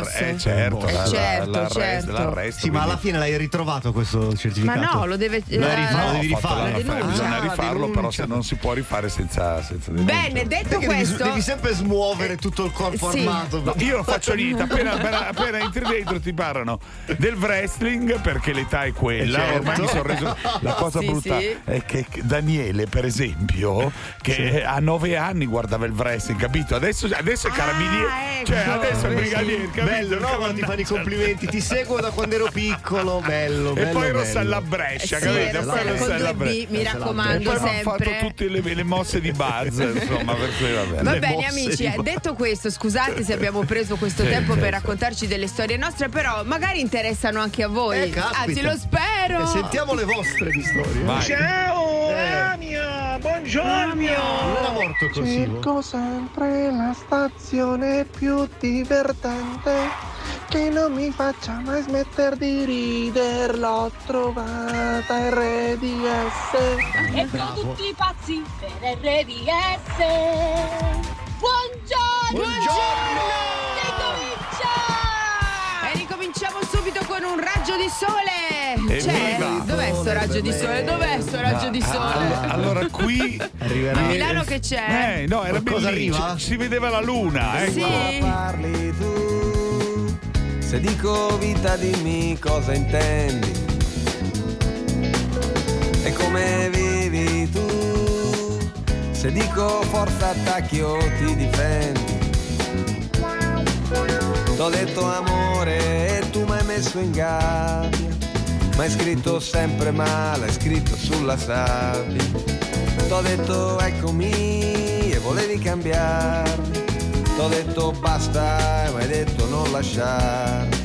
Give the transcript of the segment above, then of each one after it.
posso. eh, certo, Eh, la- la- certo, l'arresto, certo. l'arresto, Sì, ma alla fine l'hai ritrovato questo Ma certificato? no, lo deve. Lo eh, rifatto, No, devi rifare. la- La denuncia. bisogna Ah, la rifarlo, però denuncia. se non si può rifare senza, senza denuncia. Bene, detto Perché devi, questo. devi sempre smuovere tutto il corpo Sì. armato. No, io non faccio niente, appena, appena, appena entri dentro ti parlano del wrestling perché l'età è quella. Eh, certo. Ormai mi sono reso. La cosa Sì, brutta sì. è che Daniele, per esempio, che a nove anni guardava il wrestling, capito? Adesso, adesso è Ah, carabiniere, ecco. cioè adesso è brigadiere? Bello, no? Quando ti fanno i complimenti. Ti seguo da quando ero piccolo. Bello, E bello. poi bello. Rossa alla Eh Brescia, sì, capito? E poi sempre due Brescia. B, mi E raccomando poi mi hanno fatto sempre. tutte le, le mosse di Buzz, insomma, per cui va bene. Va Le bene amici, eh, detto questo, scusate se abbiamo preso questo tempo per certo. raccontarci delle storie nostre, però magari interessano anche a voi. Eh. Anzi, lo spero. E sentiamo le vostre di storie. Vai. Ciao, Eh. Lamia, buongiorno. Non era morto così. Cerco sempre la stazione più divertente che non mi faccia mai smettere di ridere. L'ho trovata RDS. E sono tutti pazzi per RDS. Buongiorno! Buongiorno! E ricominciamo subito con un raggio di sole. C'è? Evviva! Dov'è sto raggio di sole? Dov'è sto raggio di Ah, sole? all- allora qui Arriverà. A Milano che c'è? Eh, no, era Qualcosa bellissimo. arriva? Si vedeva la luna, ecco. Sì. parli tu? Se dico vita dimmi cosa intendi. E come vivi tu? Se dico forza attacchi o ti difendi. T'ho detto amore e tu mi hai messo in gabbia. Ma hai scritto sempre male, hai scritto sulla sabbia. T'ho detto eccomi e volevi cambiarmi T'ho detto basta e mi hai detto non lasciarmi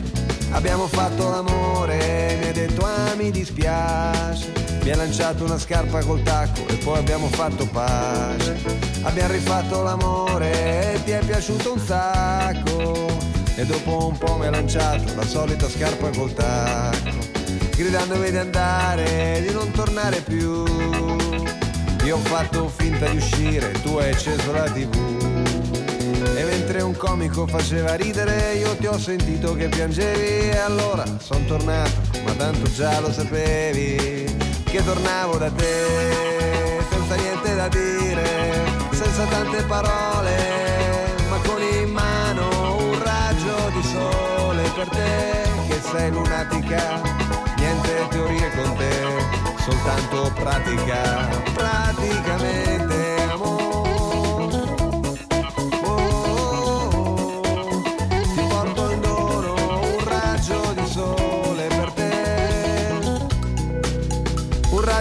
Abbiamo fatto l'amore, mi hai detto ah mi dispiace. Mi hai lanciato una scarpa col tacco e poi abbiamo fatto pace. Abbiamo rifatto l'amore e ti è piaciuto un sacco. E dopo un po' mi hai lanciato la solita scarpa col tacco Gridandomi di andare, di non tornare più. Io ho fatto finta di uscire, tu hai acceso la tv e mentre un comico faceva ridere io ti ho sentito che piangevi. E allora son tornato, ma tanto già lo sapevi che tornavo da te senza niente da dire, senza tante parole, ma con in mano un raggio di sole per te che sei lunatica, niente teorie con te, soltanto pratica, praticamente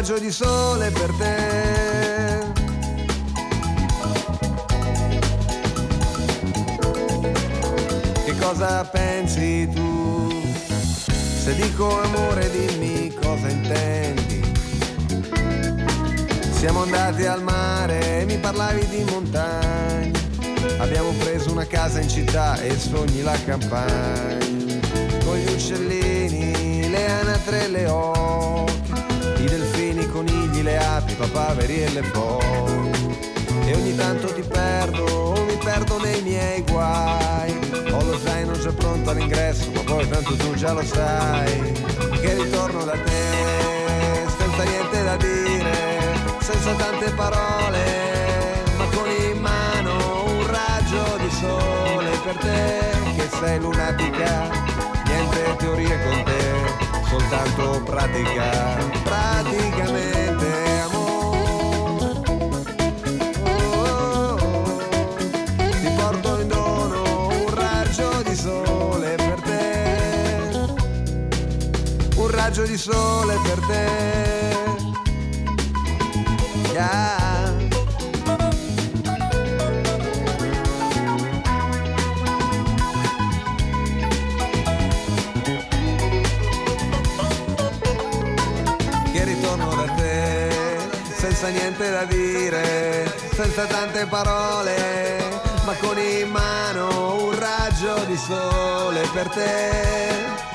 raggio di sole per te. Che cosa pensi tu? Se dico amore dimmi cosa intendi. Siamo andati al mare e mi parlavi di montagna. Abbiamo preso una casa in città e sogni la campagna. Con gli uccellini, le anatre e le i conigli, le api, i papaveri e le foche. E ogni tanto ti perdo, o mi perdo nei miei guai. Ho lo zaino già pronto all'ingresso, ma poi tanto tu già lo sai. Che ritorno da te, senza niente da dire, senza tante parole, ma con in mano un raggio di sole per te, che sei lunatica, niente teorie con te, soltanto pratica, praticamente amore. Oh, ti porto in dono un raggio di sole per te, un raggio di sole per te. Senza niente da dire, senza tante parole, ma con in mano un raggio di sole per te.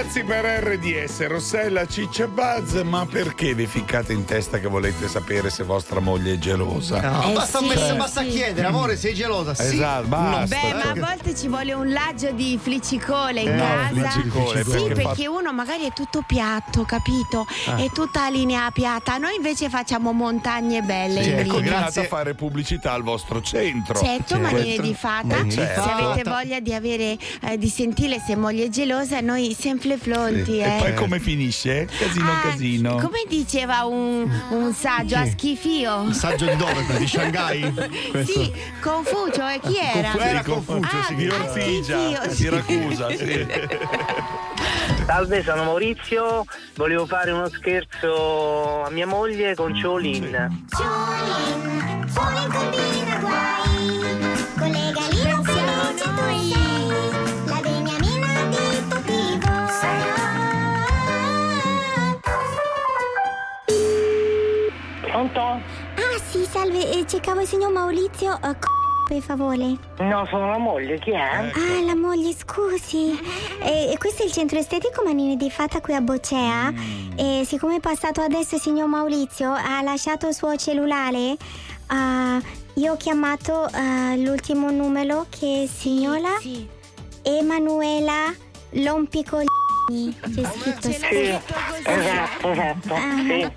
Pazzi per RDS, Rossella, Ciccia e Buzz, ma perché vi ficcate in testa che volete sapere se vostra moglie è gelosa? No, Eh basta, sì, basta, sì. chiedere, amore, sei gelosa? Sì. Esatto, basta. Beh, ma a volte ci vuole un laggio di fliccicole in Eh, casa. fliccicole, sì, perché perché uno magari è tutto piatto, capito? Ah. È tutta linea piatta. Noi invece facciamo montagne belle Sì, in ecco, grazie. a fare pubblicità al vostro centro. Certo, manine di fata. Manine Se fata. avete voglia di avere eh, di sentire se moglie è gelosa, noi sempre pronti, E eh. poi come finisce? Casino Ah, casino. Come diceva un, un saggio a schifio? Il saggio di dove? Di Shanghai? Questo. Sì, Confucio, e chi era? Confu- era Confucio, Ah, sì. Di ah, sì, Ortigia, sì, Siracusa, sì. Salve, sono Maurizio, volevo fare uno scherzo a mia moglie con Ciolin. Ciolin, Ciolin salve, eh, cercavo il signor Maurizio, eh, c- per favore. No, sono la moglie, chi è? Ah, la moglie, scusi. Eh, questo è il centro estetico Manini di Fata qui a Bocea. E siccome è passato adesso il signor Maurizio, ha lasciato il suo cellulare. ah, io ho chiamato ah, l'ultimo numero che è signora Sì. Emanuela Lompicoglini. C'è scritto Ce l'ha scusi. detto così. Esatto, esatto. Ah, Sì.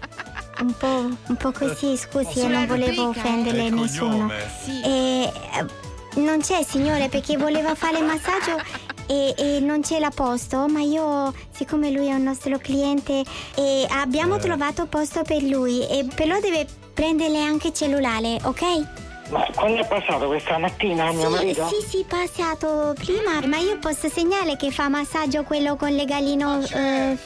Un, po', un po' così, scusi, io non volevo offendere eh. Il nessuno. cognome. Sì. E, eh, non c'è signore perché voleva fare il massaggio e, e non c'è la posto, ma io, siccome lui è un nostro cliente, e abbiamo trovato posto per lui, e però deve prenderle anche cellulare, ok? Ma quando è passato questa mattina mio sì, marito? sì, sì, passato prima, ma io posso segnare che fa massaggio quello con legalino eh,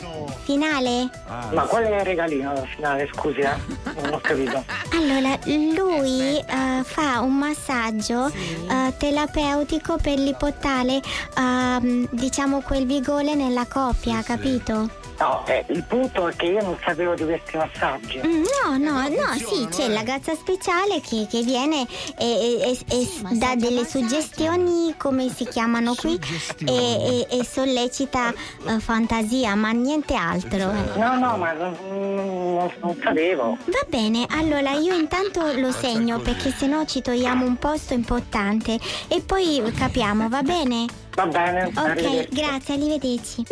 finale? Ma qual è il regalino finale, scusi, eh? Non ho capito. Allora, lui eh, fa un massaggio eh, terapeutico per l'ipottale, ehm, diciamo quel vigore nella coppia, capito? No, eh, il punto è che io non sapevo di questi massaggi. Mm, No, no, no, sì, c'è la gazza speciale che, che viene e, e- e- e dà delle suggestioni, come si chiamano qui, e, e- e sollecita eh, fantasia, ma niente altro. eh. No, no, ma non, non- non sapevo. Va bene, allora io intanto lo segno perché sennò ci togliamo un posto importante e poi capiamo, va bene? Va bene, Ok, arrivederci. grazie, arrivederci.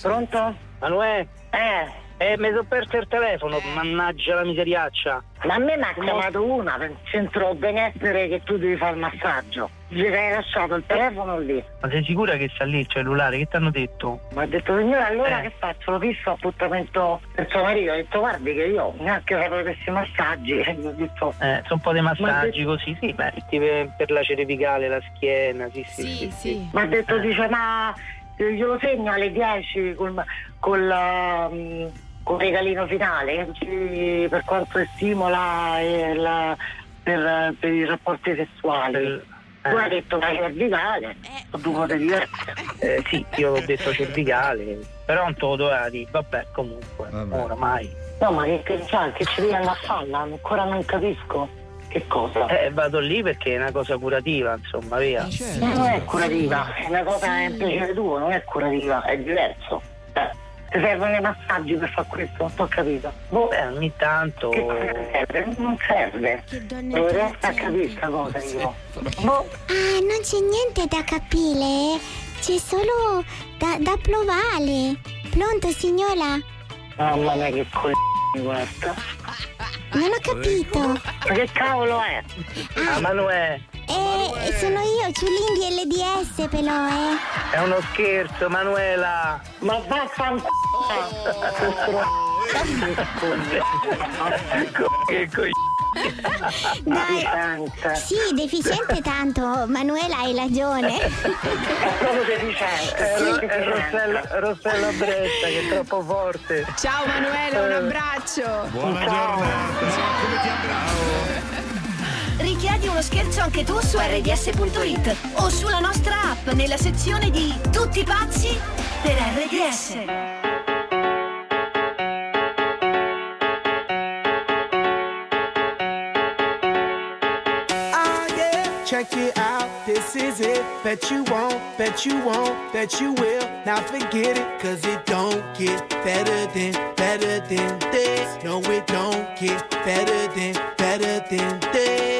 Pronto? Manuè? Eh, eh, mi sono perso il telefono, mannaggia la miseriaccia. Ma a me mi ha chiamato una del centro benessere che tu devi fare il massaggio. Gli hai lasciato il telefono lì. Ma sei sicura che sta lì il cellulare? Che ti hanno detto? Mi ha detto signora allora Eh. che faccio? Lo fisso appuntamento per suo marito. Ho detto guardi che io neanche sapevo questi massaggi. E gli ho detto Eh, sono un po' dei Ma massaggi de- così, sì, beh, per, per la cervicale, la schiena, sì, sì, sì. Sì, sì. Mi ha detto, dice, ma eh, glielo segno alle 10 col, col, mm, col regalino finale ci- per quanto stimola e la- per, per i rapporti sessuali. Tu hai detto la cervicale, sono due cose diverse. Eh, sì, io ho detto cervicale, però non te lo doveva dire, vabbè, comunque, oramai. No, ma che, sai, che ci devi andare a farla? Ancora non capisco. Che cosa? Eh, vado lì perché è una cosa curativa, insomma, via. Ma non è curativa, è una cosa che è un piacere tuo, non è curativa, è diverso. Eh, ti servono i massaggi per fare questo, non ho capito. Boh, Beh, ogni tanto... serve? Non serve. Non riesco a capire questa cosa io. Boh, Ah, non c'è niente da capire, c'è solo da, da provare. Pronto signora? Mamma mia che c***o questa. Non ho capito. Ma che cavolo è? Ah, Manuè, Eh, sono io, Ciulinghi LDS però, eh. è uno scherzo, Manuela! Ma vaffanculo! che coglione! Dai. Deficiente. Sì, deficiente tanto, Manuela hai ragione. È proprio deficiente. È, è Ro- è. Rossella, Rossella Bretta che è troppo forte. Ciao Manuela, un abbraccio. Buona giornata. Richiedi uno scherzo anche tu su rds.it o sulla nostra app nella sezione di Tutti pazzi per RDS. check it out, this is it. Bet you won't, bet you won't, bet you will. Now forget it, cause it don't get better than, better than this. No, it don't get better than, better than this.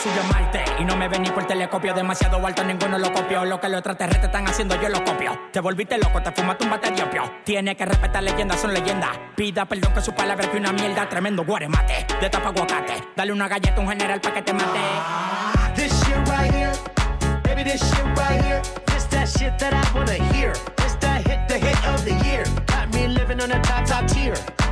Subió a Marte Y no me ven ni por telescopio Demasiado alto, ninguno lo copió. Lo que los extraterrestres están haciendo, yo lo copio. Te volviste loco, te fumaste un bate de opio. Tiene que respetar leyendas, son leyendas. Pida perdón que su palabra que una mierda. Tremendo guaremate, de tapa aguacate. Dale una galleta a un general pa' que te mate. This shit right here, baby, this shit right here. This that shit that I wanna hear. This that hit, the hit of the year. Got me living on a top, top tier.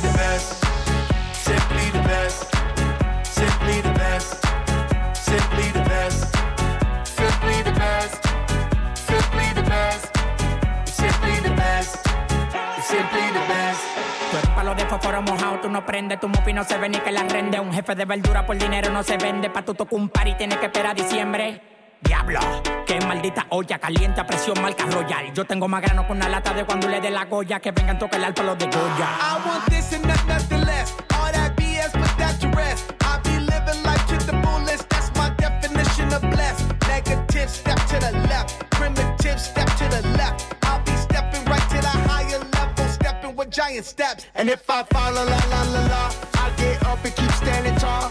The best. Simply the best. Simply the best. Simply the best. Simply the best. Simply the best. Simply the best. Simply the best. Eres de tú no prendes, tu no se ve ni que la rende. Un jefe de verdura por dinero no se vende, pa' tu tocar un par y tienes que esperar diciembre. Diablo, qué maldita olla caliente a presión marca royal. Yo tengo más grano con una lata de cuando le dé la goya que vengan tocar el palo de Goya. I want this and not nothing less. All that BS, put that to rest. I be living life to the fullest. That's my definition of blessed. Negative, step to the left. Primitive, step to the left. I'll be stepping right to the higher level, stepping with giant steps. And if I fall, la la la la la, I get up and keep standing tall.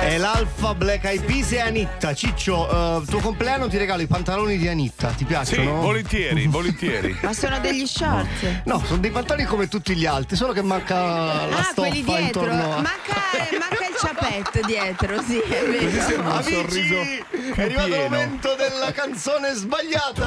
È l'Alfa Black Eyed Peas e Anitta. Ciccio, eh, tuo compleanno ti regalo i pantaloni di Anitta. Ti Sì, piacciono? volentieri, volentieri. Ma sono degli short. No, sono dei pantaloni come tutti gli altri, solo che manca la ah, stoffa quelli dietro. intorno a... Manca, manca il ciappetto dietro, sì, è vero. sembra un Amici, sorriso è arrivato il momento della canzone sbagliata.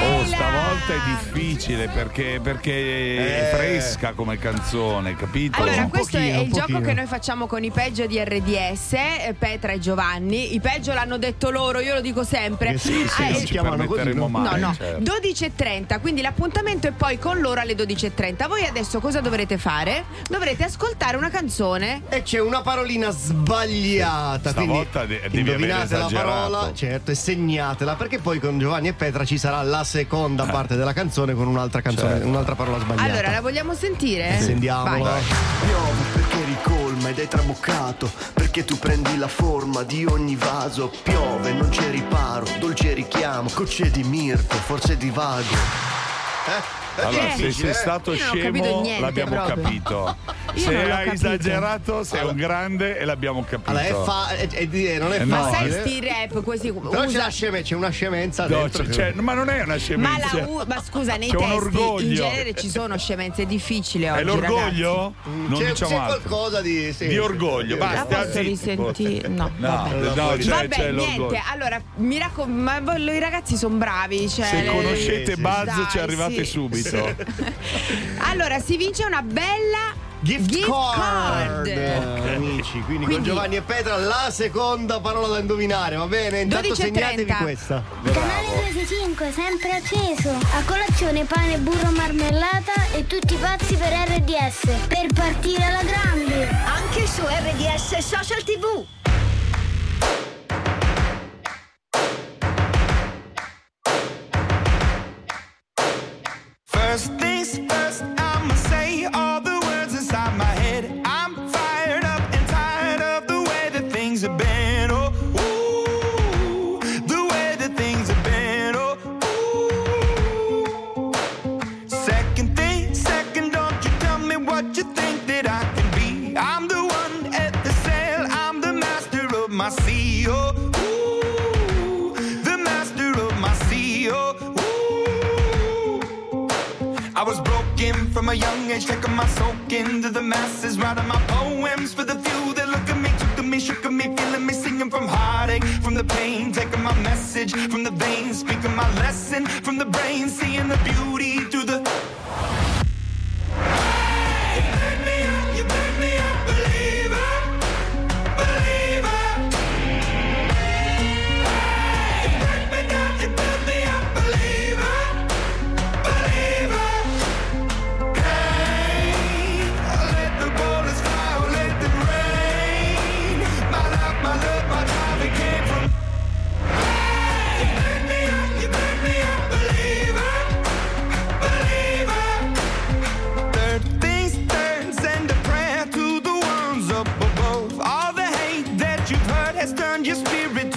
Oh, stavolta è difficile perché, perché è Eh. fresca come canzone, capito? Allora, Un questo pochino, è il gioco che noi facciamo con i peggio di RDS, eh, Petra e Giovanni. I peggio l'hanno detto loro, io lo dico sempre. Eh sì, sì, Ah, non eh, si chiamano così, mai. No, no, certo. 12.30, quindi l'appuntamento è poi con loro alle 12.30. Voi adesso cosa dovrete fare? Dovrete ascoltare una canzone. E c'è una parolina sbagliata. Stavolta quindi de- devi indovinate la parola, certo, e segnatela, perché poi con Giovanni e Petra ci sarà la seconda parte della canzone con un'altra canzone, Certo. un'altra parola sbagliata. Allora, la vogliamo sentire? Sentiamola. Vai. Piove perché ricolma ed è traboccato Perché tu prendi la forma di ogni vaso Piove, non c'è riparo, dolce richiamo Gocce di mirto, forse di vago Eh? Allora, se sei stato Io non ho capito scemo, niente l'abbiamo proprio. capito. Io Se non l'ho hai capito. esagerato, sei un grande e l'abbiamo capito. Allora, è, fa- è- è di- non è Eh, Ma no, sai facile. sti rap così Però c'è, usa- una sceme- c'è una scemenza No, dentro. c'è- ma non è una ma, scemenza. la u- ma scusa, nei C'è un testi in orgoglio. genere ci sono scemenze difficili oggi. È l'orgoglio? ragazzi. Non c'è, diciamo c'è altro. qualcosa di. sì, Di sì. orgoglio, Sì, basta. La posso zitti, risentire? No. No, vabbè. no, c'è, Vabbè, c'è l'orgoglio. niente, allora mi raccomando, ma i ragazzi sono bravi. Cioè, Se conoscete Buzz dai, ci arrivate sì. subito. Allora, si vince una bella Gift, card, card. Eh, amici. Quindi, con Quindi- Giovanni e Petra la seconda parola da indovinare, va bene? Intanto 12 segnatevi 30. questa. Canale 25, sempre acceso. A colazione pane, burro, marmellata e tutti pazzi per RDS. Per partire alla grande. Anche su RDS Social TV.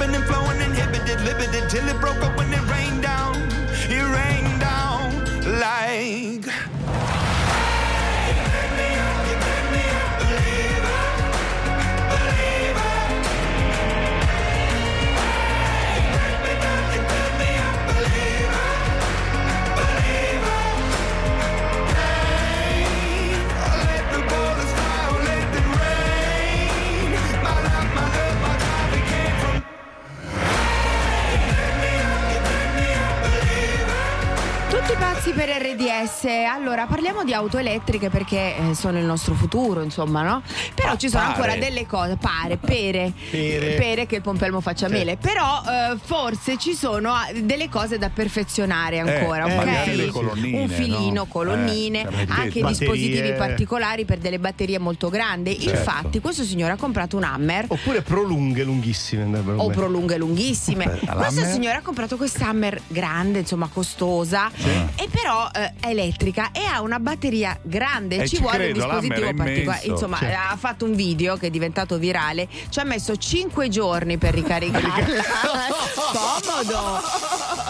ebbing and flowing, inhibited, limited, till it broke up when Pazzi per RDS. Allora, parliamo di auto elettriche perché eh, sono il nostro futuro, insomma, no? Però ci sono pare. ancora delle cose, pare, pere, Pere. che il pompelmo faccia mele. Però eh, forse ci sono ah, delle cose da perfezionare ancora, eh, ok? Un filino, no? colonnine, Eh, anche batterie. dispositivi particolari per delle batterie molto grandi. Certo. Infatti, questo signore ha comprato un Hammer. Oppure prolunghe lunghissime o prolunghe lunghissime. Questo signore ha comprato questa Hammer grande, insomma costosa, e però eh, è elettrica e ha una batteria grande. Eh, ci, ci vuole credo, un dispositivo particolare. Insomma, Sì. ha fatto un video che è diventato virale. Ci ha messo 5 giorni per ricaricarla. Comodo!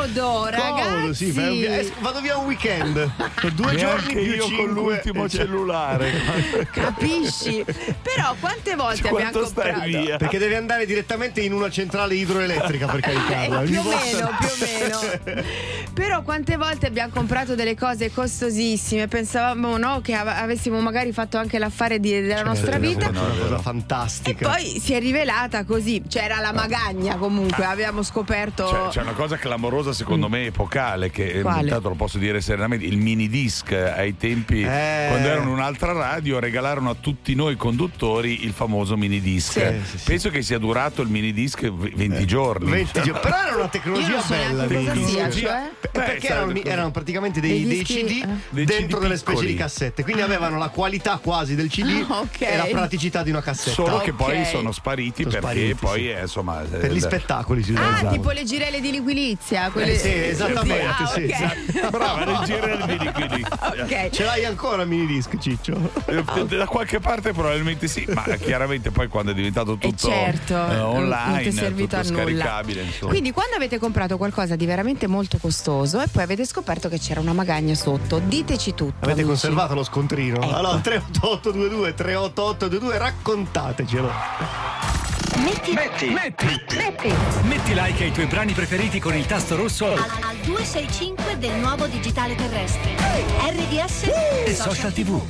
Comodo! Ragazzi. Comodo, sì, un- eh, vado via un weekend. Due Neanche giorni più io con l'ultimo Eh, cioè- cellulare. Capisci? Però quante volte abbiamo Quanto stai comprato? via? Perché devi andare direttamente in una centrale idroelettrica per caricarla. Eh, più o meno, più o meno. Però quante volte abbiamo comprato delle cose costosissime, pensavamo no, che av- avessimo magari fatto anche l'affare di- della nostra vita. È una cosa fantastica. Poi si è rivelata così, c'era la magagna comunque, abbiamo scoperto... C'è, c'è una cosa clamorosa, secondo me, epocale, che eh, Quale? intanto lo posso dire serenamente: il mini disc ai tempi, Eh. quando erano un'altra radio, regalarono a tutti noi conduttori il famoso mini disc. Sì, sì, sì. Penso che sia durato il mini disc v- 20 giorni. 20 giorni. Però era una tecnologia so bella. cosa dischi. cioè? Eh, Beh, perché erano, ecco. erano praticamente dei, Dei dei CD eh. Dei dentro CD delle specie di cassette. Quindi avevano la qualità quasi del CD Ah, ok. e la praticità di una cassetta. Solo che Ok. poi sono spariti Sono perché spariti, poi sì. eh, insomma Per gli eh, spettacoli si Ah, tipo le girelle di liquilizia. Quelle... Eh, sì, esattamente, Ah, sì, ok. esatto. Brava, nel giro del liquidi. Ok. Ce l'hai ancora mini disc, Ciccio? Eh, Da qualche parte probabilmente sì, ma chiaramente poi quando è diventato E tutto certo, eh, non online, servito tutto scaricabile, insomma. Quindi quando avete comprato qualcosa di veramente molto costoso e poi avete scoperto che c'era una magagna sotto, diteci tutto. Avete amici. conservato lo scontrino? Ecco. Allora 38822 38822 raccontatecelo. Metti, Metti, metti, metti. Metti like ai tuoi brani preferiti con il tasto rosso. Al, al 265 del nuovo digitale terrestre. RDS e social tv.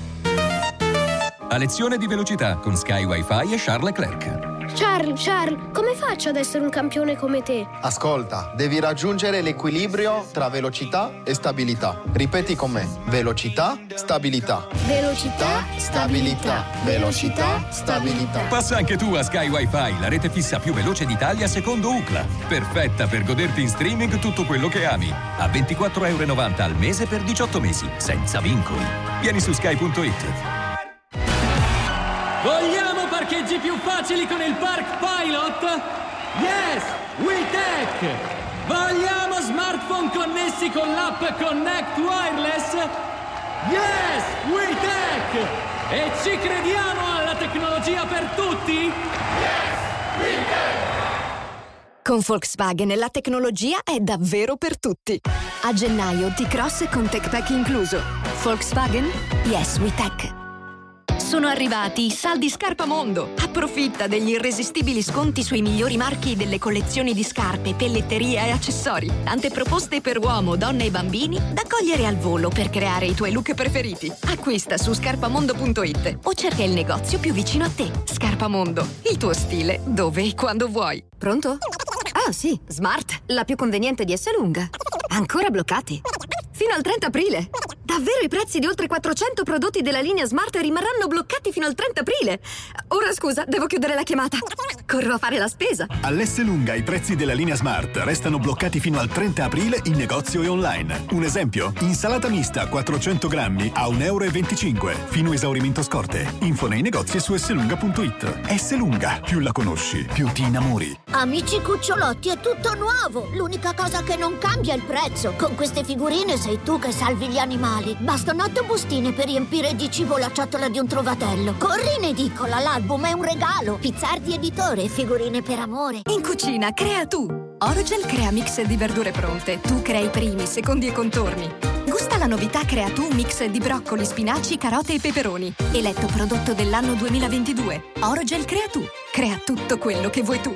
A lezione di velocità con Sky Wi-Fi e Charles Leclerc. Charles, Charles, come faccio ad essere un campione come te? Ascolta, devi raggiungere l'equilibrio tra velocità e stabilità. Ripeti con me. Velocità, stabilità. Velocità, stabilità. Velocità, stabilità. Passa anche tu a Sky Wi-Fi, la rete fissa più veloce d'Italia secondo UCLA. Perfetta per goderti in streaming tutto quello che ami. A 24,90 euro al mese per 18 mesi, senza vincoli. Vieni su sky.it. Parcheggi più facili con il Park Pilot? Yes, WeTech! Vogliamo smartphone connessi con l'app Connect Wireless? Yes, WeTech! E ci crediamo alla tecnologia per tutti? Con Volkswagen la tecnologia è davvero per tutti. A gennaio T-Cross con Tech Pack incluso. Volkswagen? Yes, we tech. Sono arrivati i saldi Scarpamondo. Approfitta degli irresistibili sconti sui migliori marchi delle collezioni di scarpe, pelletteria e accessori. Tante proposte per uomo, donna e bambini da cogliere al volo per creare i tuoi look preferiti. Acquista su scarpamondo.it o cerca il negozio più vicino a te. Scarpamondo, il tuo stile dove e quando vuoi. Pronto? Ah sì, Smart, la più conveniente di S lunga. Ancora bloccati? Fino al 30 aprile. Davvero i prezzi di oltre 400 prodotti della linea Smart rimarranno bloccati fino al 30 aprile. Ora scusa, devo chiudere la chiamata. Corro a fare la spesa. All'S lunga i prezzi della linea Smart restano bloccati fino al 30 aprile in negozio e online. Un esempio, insalata mista 400 grammi a 1,25 euro, fino a esaurimento scorte. Info nei negozi su slunga.it. S lunga, più la conosci, più ti innamori. Amici cucciolotti, è tutto nuovo! L'unica cosa che non cambia è il prezzo. Con queste figurine sei tu che salvi gli animali. Bastano otto bustine per riempire di cibo la ciotola di un trovatello. Corri in edicola, l'album è un regalo. Pizzardi editore, figurine per amore. In cucina, crea tu! Orogel crea mix di verdure pronte. Tu crei primi, secondi e contorni. Gusta la novità Crea tu mix di broccoli, spinaci, carote e peperoni. Eletto prodotto dell'anno 2022. Orogel crea tu. Crea tutto quello che vuoi tu.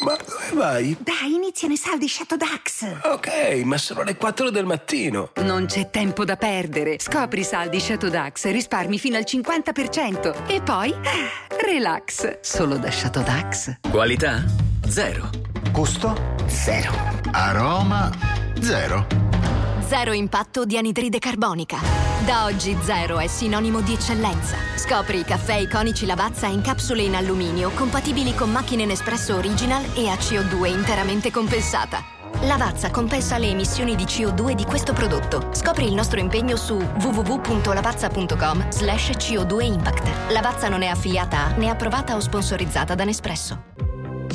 Ma dove vai? Dai, iniziano i saldi Shadow Dax. Ok, ma sono le 4 del mattino. Non c'è tempo da perdere. Scopri i saldi Shadow Dax e risparmi fino al 50%. E poi, ah, relax. Solo da Shadow Dax. Qualità? Zero. Gusto? Zero. Aroma? Zero. Zero impatto di anidride carbonica. Da oggi zero è sinonimo di eccellenza. Scopri i caffè iconici Lavazza in capsule in alluminio compatibili con macchine Nespresso Original e a CO2 interamente compensata. Lavazza compensa le emissioni di CO2 di questo prodotto. Scopri il nostro impegno su www.lavazza.com slash CO2 Impact. Lavazza non è affiliata a né approvata o sponsorizzata da Nespresso.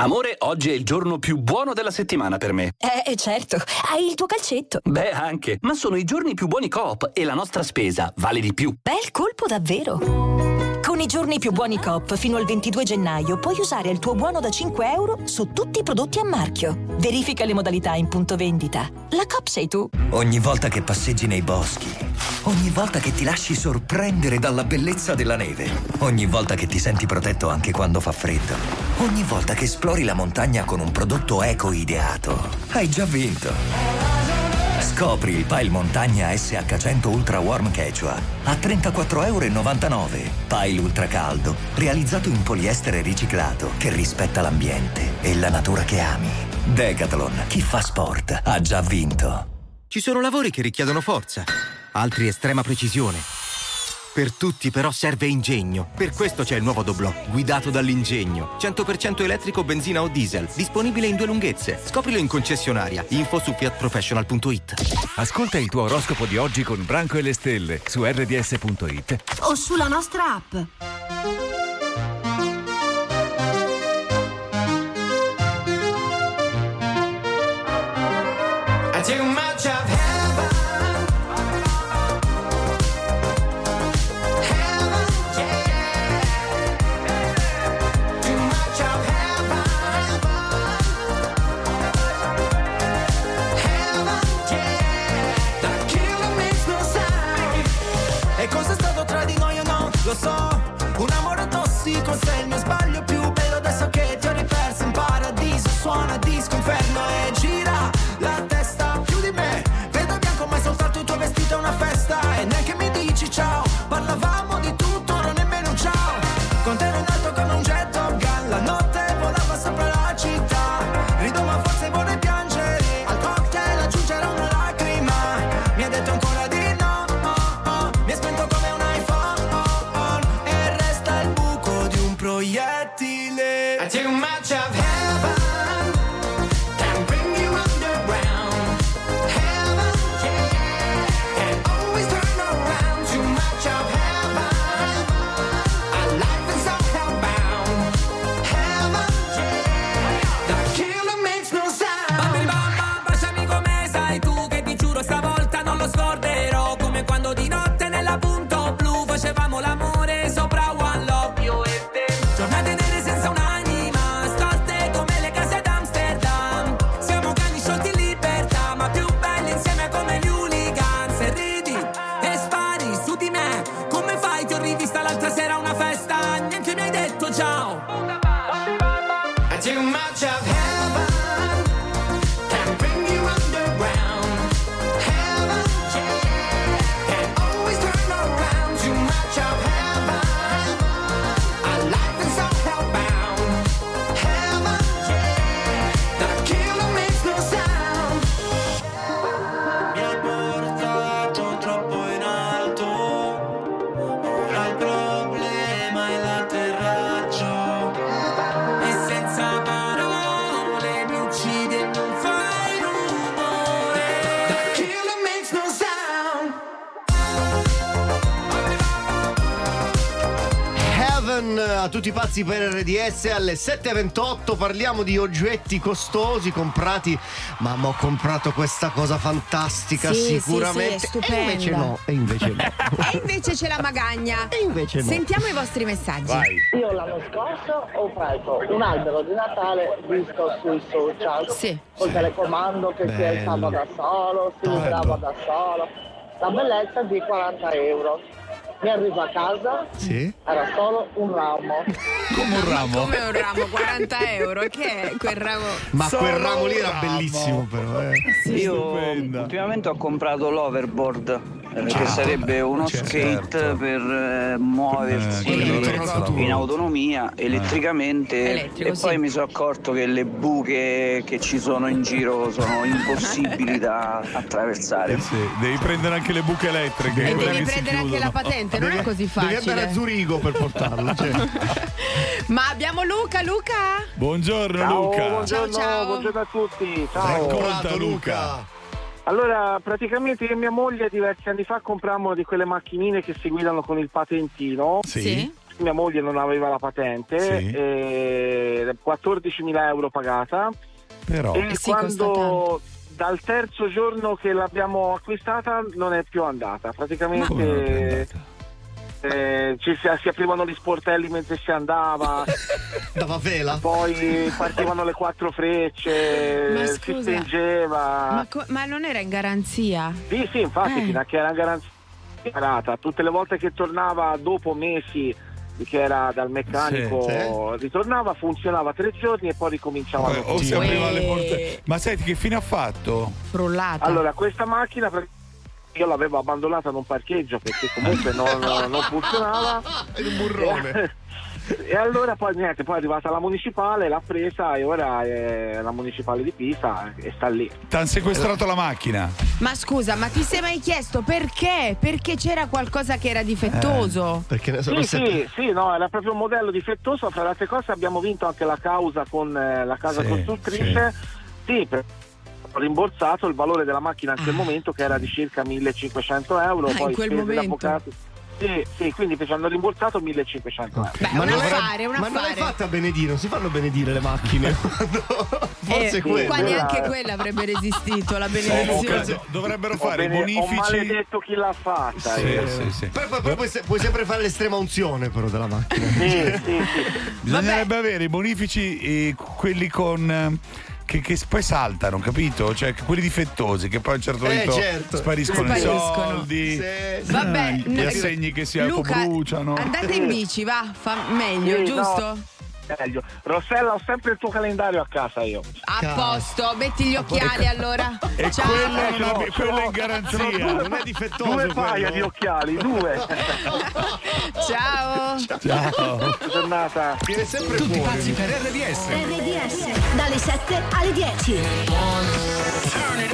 Amore, oggi è il giorno più buono della settimana per me. Eh, certo, hai il tuo calcetto. Beh, anche, ma sono i giorni più buoni Coop e la nostra spesa vale di più. Bel colpo davvero. Con i giorni più buoni Coop fino al 22 gennaio puoi usare il tuo buono da 5 euro su tutti i prodotti a marchio. Verifica le modalità in punto vendita. La Coop sei tu. Ogni volta che passeggi nei boschi, ogni volta che ti lasci sorprendere dalla bellezza della neve, ogni volta che ti senti protetto anche quando fa freddo, ogni volta che esplori la montagna con un prodotto eco ideato, hai già vinto. Scopri il Pile Montagna SH100 Ultra Warm Quechua a 34,99 euro. Pile Ultra Caldo, realizzato in poliestere riciclato che rispetta l'ambiente e la natura che ami. Decathlon, chi fa sport ha già vinto. Ci sono lavori che richiedono forza, altri estrema precisione. Per tutti però serve ingegno. Per questo c'è il nuovo Doblò, guidato dall'ingegno. 100% elettrico, benzina o diesel, disponibile in due lunghezze. Scoprilo in concessionaria. Info su fiatprofessional.it. Ascolta il tuo oroscopo di oggi con Branco e le stelle su rds.it. O sulla nostra app. So. Un amore tossico, sei il mio sbaglio più bello adesso che ti ho riperso in paradiso. Suona disco inferno e gira la testa più di me. Vedo bianco ma soltanto il tuo vestito è una festa. E neanche mi dici ciao. Parlavamo di tutto, A tutti i pazzi per RDS alle 7.28 parliamo di oggetti costosi comprati ma ho comprato questa cosa fantastica Sì, sì, sicuramente sì, stupenda. e invece no e invece no E invece c'è la magagna. E invece no. Sentiamo i vostri messaggi. Io l'anno scorso ho preso un albero di Natale visto sui social. Sì. Col telecomando che si Bello. alzava da solo, si vibrava da solo. La bellezza di 40 euro. Mi arrivo a casa, Sì? era solo un ramo. Come un ramo. Come un ramo, 40 euro. Che è quel ramo? ma Solo quel ramo lì era ramo. bellissimo però eh. Io Stupenda. ultimamente ho comprato l'overboard che Ciao. sarebbe uno Certo. skate per eh, muoversi Eh, in autonomia elettricamente Elettrico, e sì. poi mi sono accorto che le buche che ci sono in giro sono impossibili da attraversare. Eh sì, devi prendere anche le buche elettriche. E devi che prendere anche la patente, non è così Devi andare a facile. Zurigo per portarlo. Cioè. Ma abbiamo Luca, Luca? Buongiorno Ciao, Luca. buongiorno, Ciao, ciao. buongiorno a tutti. Ciao. Racconta Luca. Allora, praticamente io e mia moglie diversi anni fa comprammo di quelle macchinine che si guidano con il patentino. Sì. Sì. Mia moglie non aveva la patente, Sì. e 14.000 euro pagata. Però E sì, costa quando dal terzo giorno che l'abbiamo acquistata non è più andata. Come non è più Praticamente eh, ci si, si aprivano gli sportelli mentre si andava. Dava vela. Poi partivano le quattro frecce, Ma si scusa, spingeva. Ma, co- ma non era in garanzia? Sì, sì, infatti, Eh. fino a che era in garanzia. Tutte le volte che tornava dopo mesi che era dal meccanico, ritornava, funzionava tre giorni e poi ricominciava. Poi o si apriva le porte. Ma senti che fine ha fatto? Frullata. Allora, questa macchina io l'avevo abbandonata in un parcheggio perché comunque non, non funzionava. un burrone. E allora poi niente, poi è arrivata la municipale, l'ha presa e ora è la municipale di Pisa e sta lì. T'han sequestrato la macchina. Ma scusa, ma ti sei mai chiesto perché? Perché c'era qualcosa che era difettoso? Perché ne Sì, sì, sì, no, era proprio un modello difettoso. Fra le altre cose abbiamo vinto anche la causa con eh, la casa Sì, costruttrice. Sì, per- ho rimborsato il valore della macchina in quel momento che era di circa 1500 euro. Ah, in poi quel spese momento. Sì, sì, quindi ci hanno rimborsato 1500 euro. Beh, un non affare, un ma non l'hai affare. fatta a benedire, non si fanno benedire le macchine. Forse Eh, quello. qua neanche quella avrebbe resistito, la benedizione. do- dovrebbero Ho, fare i bene- ho bonifici. maledetto chi l'ha fatta. Sì, eh. sì, sì. Poi, poi- poi puoi, se- puoi sempre fare l'estrema unzione però della macchina. Sì, sì, sì. Bisognerebbe avere i bonifici, eh, quelli con. Eh, Che, che poi saltano, capito? Cioè quelli difettosi che poi a un certo Eh, punto certo. spariscono, i Spariscono. soldi, Sì. Vabbè, eh, gli assegni che si Luca, autobruciano. andate in bici, va, fa meglio, Sì, giusto? no. Meglio. Rossella, ho sempre il tuo calendario a casa io. A posto, metti gli occhiali allora. E Ciao. quello non No, abbi- quello è in garanzia. Due, Non è difettoso due quello. paia di occhiali, due. Ciao. Ciao. Buona giornata. Viene sempre Tutti fuori. pazzi per RDS. RDS dalle 7 alle 10. Honey,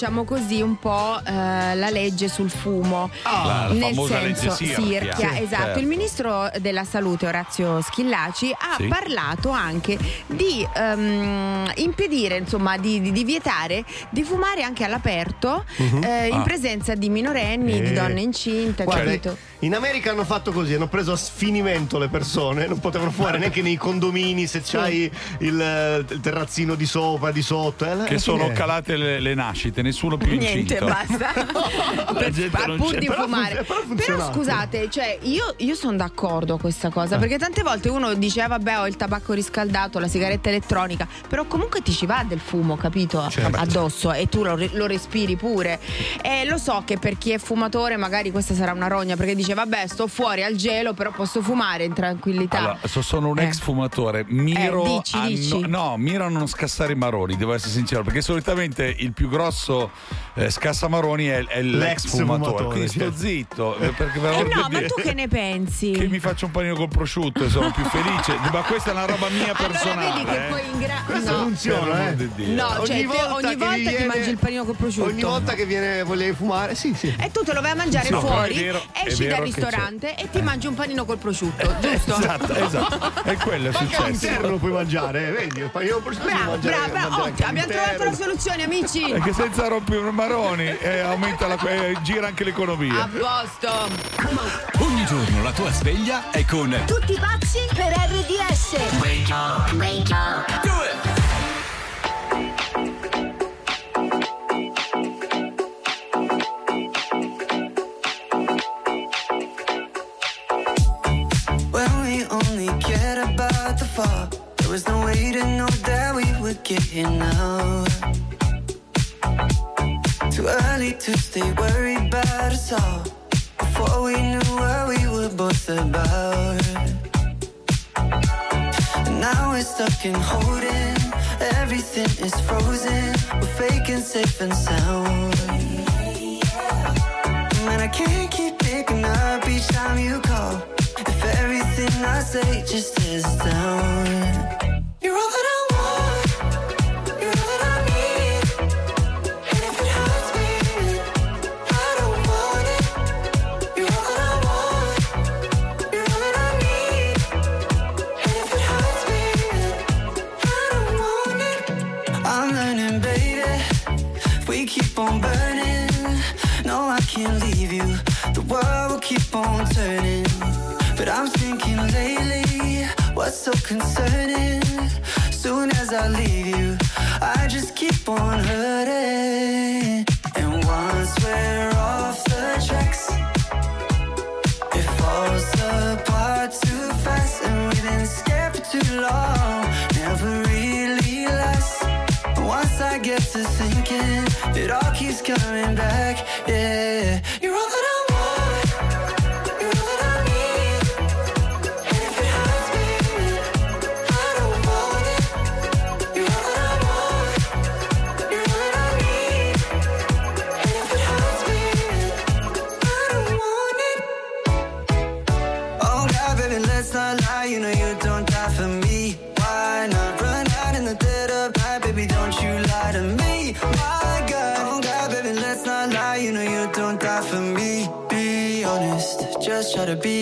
diciamo così, un po' eh, la legge sul fumo. Ah, la Nel famosa senso, legge Sirchia. Sì, esatto. certo. Il ministro della salute, Orazio Schillaci, ha Sì. parlato anche di ehm, impedire, insomma, di, di- di vietare di fumare anche all'aperto Mhm. eh, in Ah. presenza di minorenni, di Eh. donne incinte, Guarda, capito? in America hanno fatto così, hanno preso a sfinimento le persone, non potevano fumare neanche nei condomini se c'hai il, il terrazzino di sopra, di sotto. eh, Che sono calate le, le nascite, nessuno più Niente, incinto. basta. Ma non pur di Però fumare. funziona- però Però, scusate, cioè, io, io sono d'accordo con questa cosa. Perché tante volte uno dice, "Ah, vabbè, ho il tabacco riscaldato, la sigaretta elettronica. Però comunque ti ci va del fumo, capito? Certo. Addosso e tu lo, lo respiri pure. E lo so che per chi è fumatore, magari questa sarà una rogna, perché dice, vabbè, sto fuori al gelo, però posso fumare in tranquillità. Allora, so- sono un Eh. ex fumatore, miro Eh, dici, a dici. no, no, miro a non scassare i maroni, devo essere sincero, perché solitamente il più grosso eh, scassamaroni è, è l'ex L'ex fumatore, fumatore, quindi sto zitto, eh, perché per Eh no, ma tu che ne pensi? che mi faccio un panino col prosciutto e sono più felice, ma questa è una roba mia Allora personale. vedi che eh. poi in gra- Questo no. Funziona, eh. di Dio. No, cioè, te- ogni volta ti viene- mangi il panino col prosciutto. Ogni volta che viene volevi fumare, sì, sì. E tu te lo vai a mangiare però fuori, è vero- è esci dal ristorante e ti mangi un panino col prosciutto, giusto? Esatto, esatto. E quello è successo. all'interno lo puoi mangiare, eh, vedi? Il panino prosciutto si Bravo, bravo, abbiamo trovato la soluzione, amici. Perché senza rompere maroni eh, aumenta la, eh, gira anche A l'economia. posto. Ogni giorno la tua sveglia è con Tutti pazzi per RDS. Wake up, wake up. Do it. When we only cared about the fall, there was no way to know that we would get here now. To stay worried about us all. Before we knew what we were both about. And now we're stuck in holding. Everything is frozen. We're faking safe and sound. Man, I can't keep picking up each time you call. If everything I say just is down. You're all that I what's so concerning? Soon as I leave you, I just keep on hurting. And once we're off the tracks, it falls apart too fast. And we didn't scared for too long, never really lasts. Once I get to thinking, it all keeps coming back. Yeah,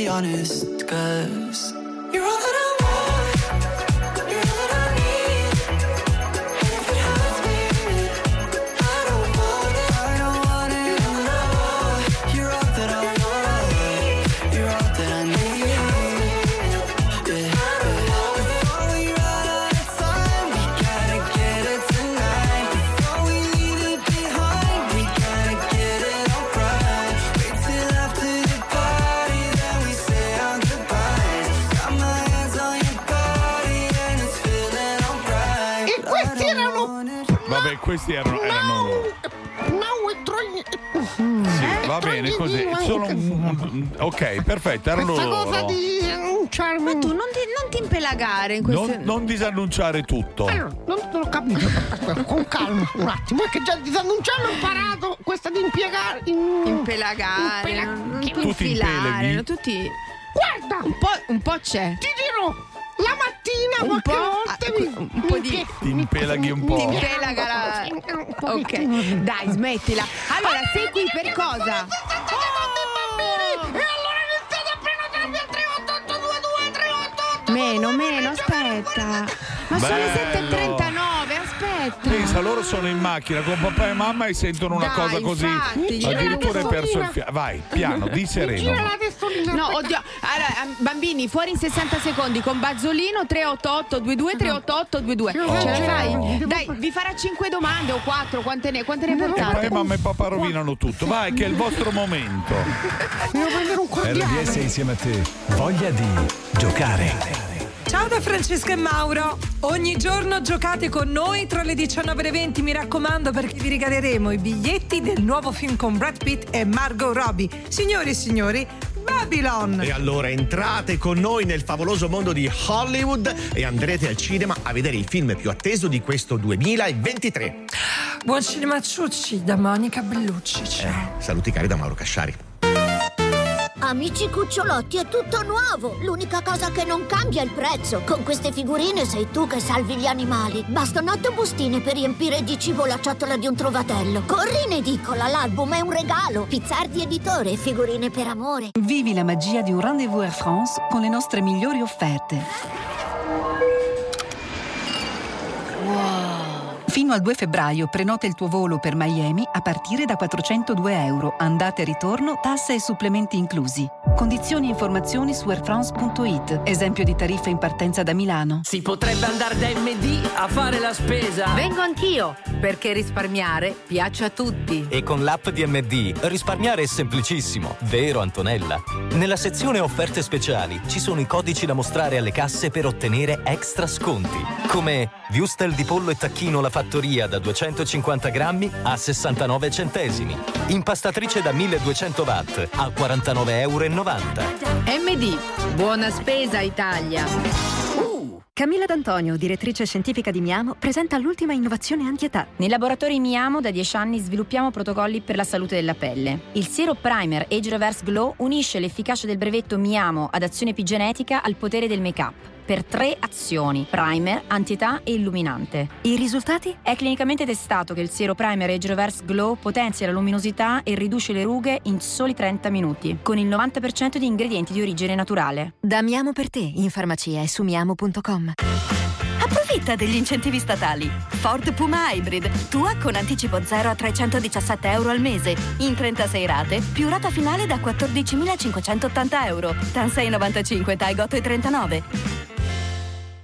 honest, cause va bene così. Sono un- ok, perfetto, erano Questa loro. cosa di annunciarmi. Ma tu non ti, non ti impelagare in queste. Non, non disannunciare tutto. Allora, non te l'ho capito. Con calma, un attimo. È che già di annunciare ho imparato questa di impiegare. in- Impelagare, Impela- non ti infilare, no, tu ti- Guarda! Un po', un po' c'è. Ti dirò! La mattina Un qualche po', volta ah, mi, un po' di- Ti impelaghi un po'. Ti impelaga la... Ok, dai, smettila. Allora, sei qui per cosa? Meno, meno, aspetta. Ma sono le Bello. 7.39, aspetta. Pensa, loro sono in macchina con papà e mamma e sentono una Dai, cosa così. infatti, Addirittura hai perso il fiato. Vai, piano, di sereno. No, oddio. Allora, ehm, bambini, fuori in 60 secondi con Bazzolino 388 22 388 22. Oh. Ce la fai? Dai, vi farà 5 domande o 4, quante ne, quante ne E portate? mamma e papà rovinano tutto. Vai, che è il vostro momento. Devo prendere un cordiale. RDS insieme a te. Voglia di giocare. Ciao da Francesca e Mauro. Ogni giorno giocate con noi tra le 19 e le 20, mi raccomando, perché vi regaleremo i biglietti del nuovo film con Brad Pitt e Margot Robbie. Signori e signori, Babylon. E allora entrate con noi nel favoloso mondo di Hollywood e andrete al cinema a vedere il film più atteso di questo 2023. Buon cinema ciucci da Monica Bellucci. Ciao. Saluti cari da Mauro Casciari. Amici cucciolotti, è tutto nuovo! L'unica cosa che non cambia è il prezzo. Con queste figurine sei tu che salvi gli animali. Bastano otto bustine per riempire di cibo la ciotola di un trovatello. Corri in edicola, l'album è un regalo. Pizzardi editore, figurine per amore. Vivi la magia di un rendezvous Air France con le nostre migliori offerte. Fino al 2 febbraio prenota il tuo volo per Miami a partire da 402 euro, andata e ritorno, tasse e supplementi inclusi. Condizioni e informazioni su airfrance.it. Esempio di tariffa in partenza da Milano. Si potrebbe andare da MD a fare la spesa. Vengo anch'io, perché risparmiare piace a tutti. E con l'app di MD risparmiare è semplicissimo, vero Antonella? Nella sezione offerte speciali ci sono i codici da mostrare alle casse per ottenere extra sconti, come Viustel di pollo e tacchino la fattoria da 250 grammi a 69 centesimi, impastatrice da 1200 watt a 49,90 euro. MD, buona spesa Italia. Camilla D'Antonio, direttrice scientifica di Miamo, presenta l'ultima innovazione antietà. Nei laboratori Miamo da 10 anni sviluppiamo protocolli per la salute della pelle. Il Zero Primer Age Reverse Glow unisce l'efficacia del brevetto Miamo ad azione epigenetica al potere del make-up. Per tre azioni: primer, antietà e illuminante. I risultati? È clinicamente testato che il Zero Primer Age Reverse Glow potenzia la luminosità e riduce le rughe in soli 30 minuti, con il 90% di ingredienti di origine naturale. Da Miamo per te, in farmacia e su miamo.com. Approfitta degli incentivi statali. Ford Puma Hybrid, tua con anticipo 0 a 317 euro al mese, in 36 rate, più rata finale da 14.580 euro. TAN 695, TAG 839.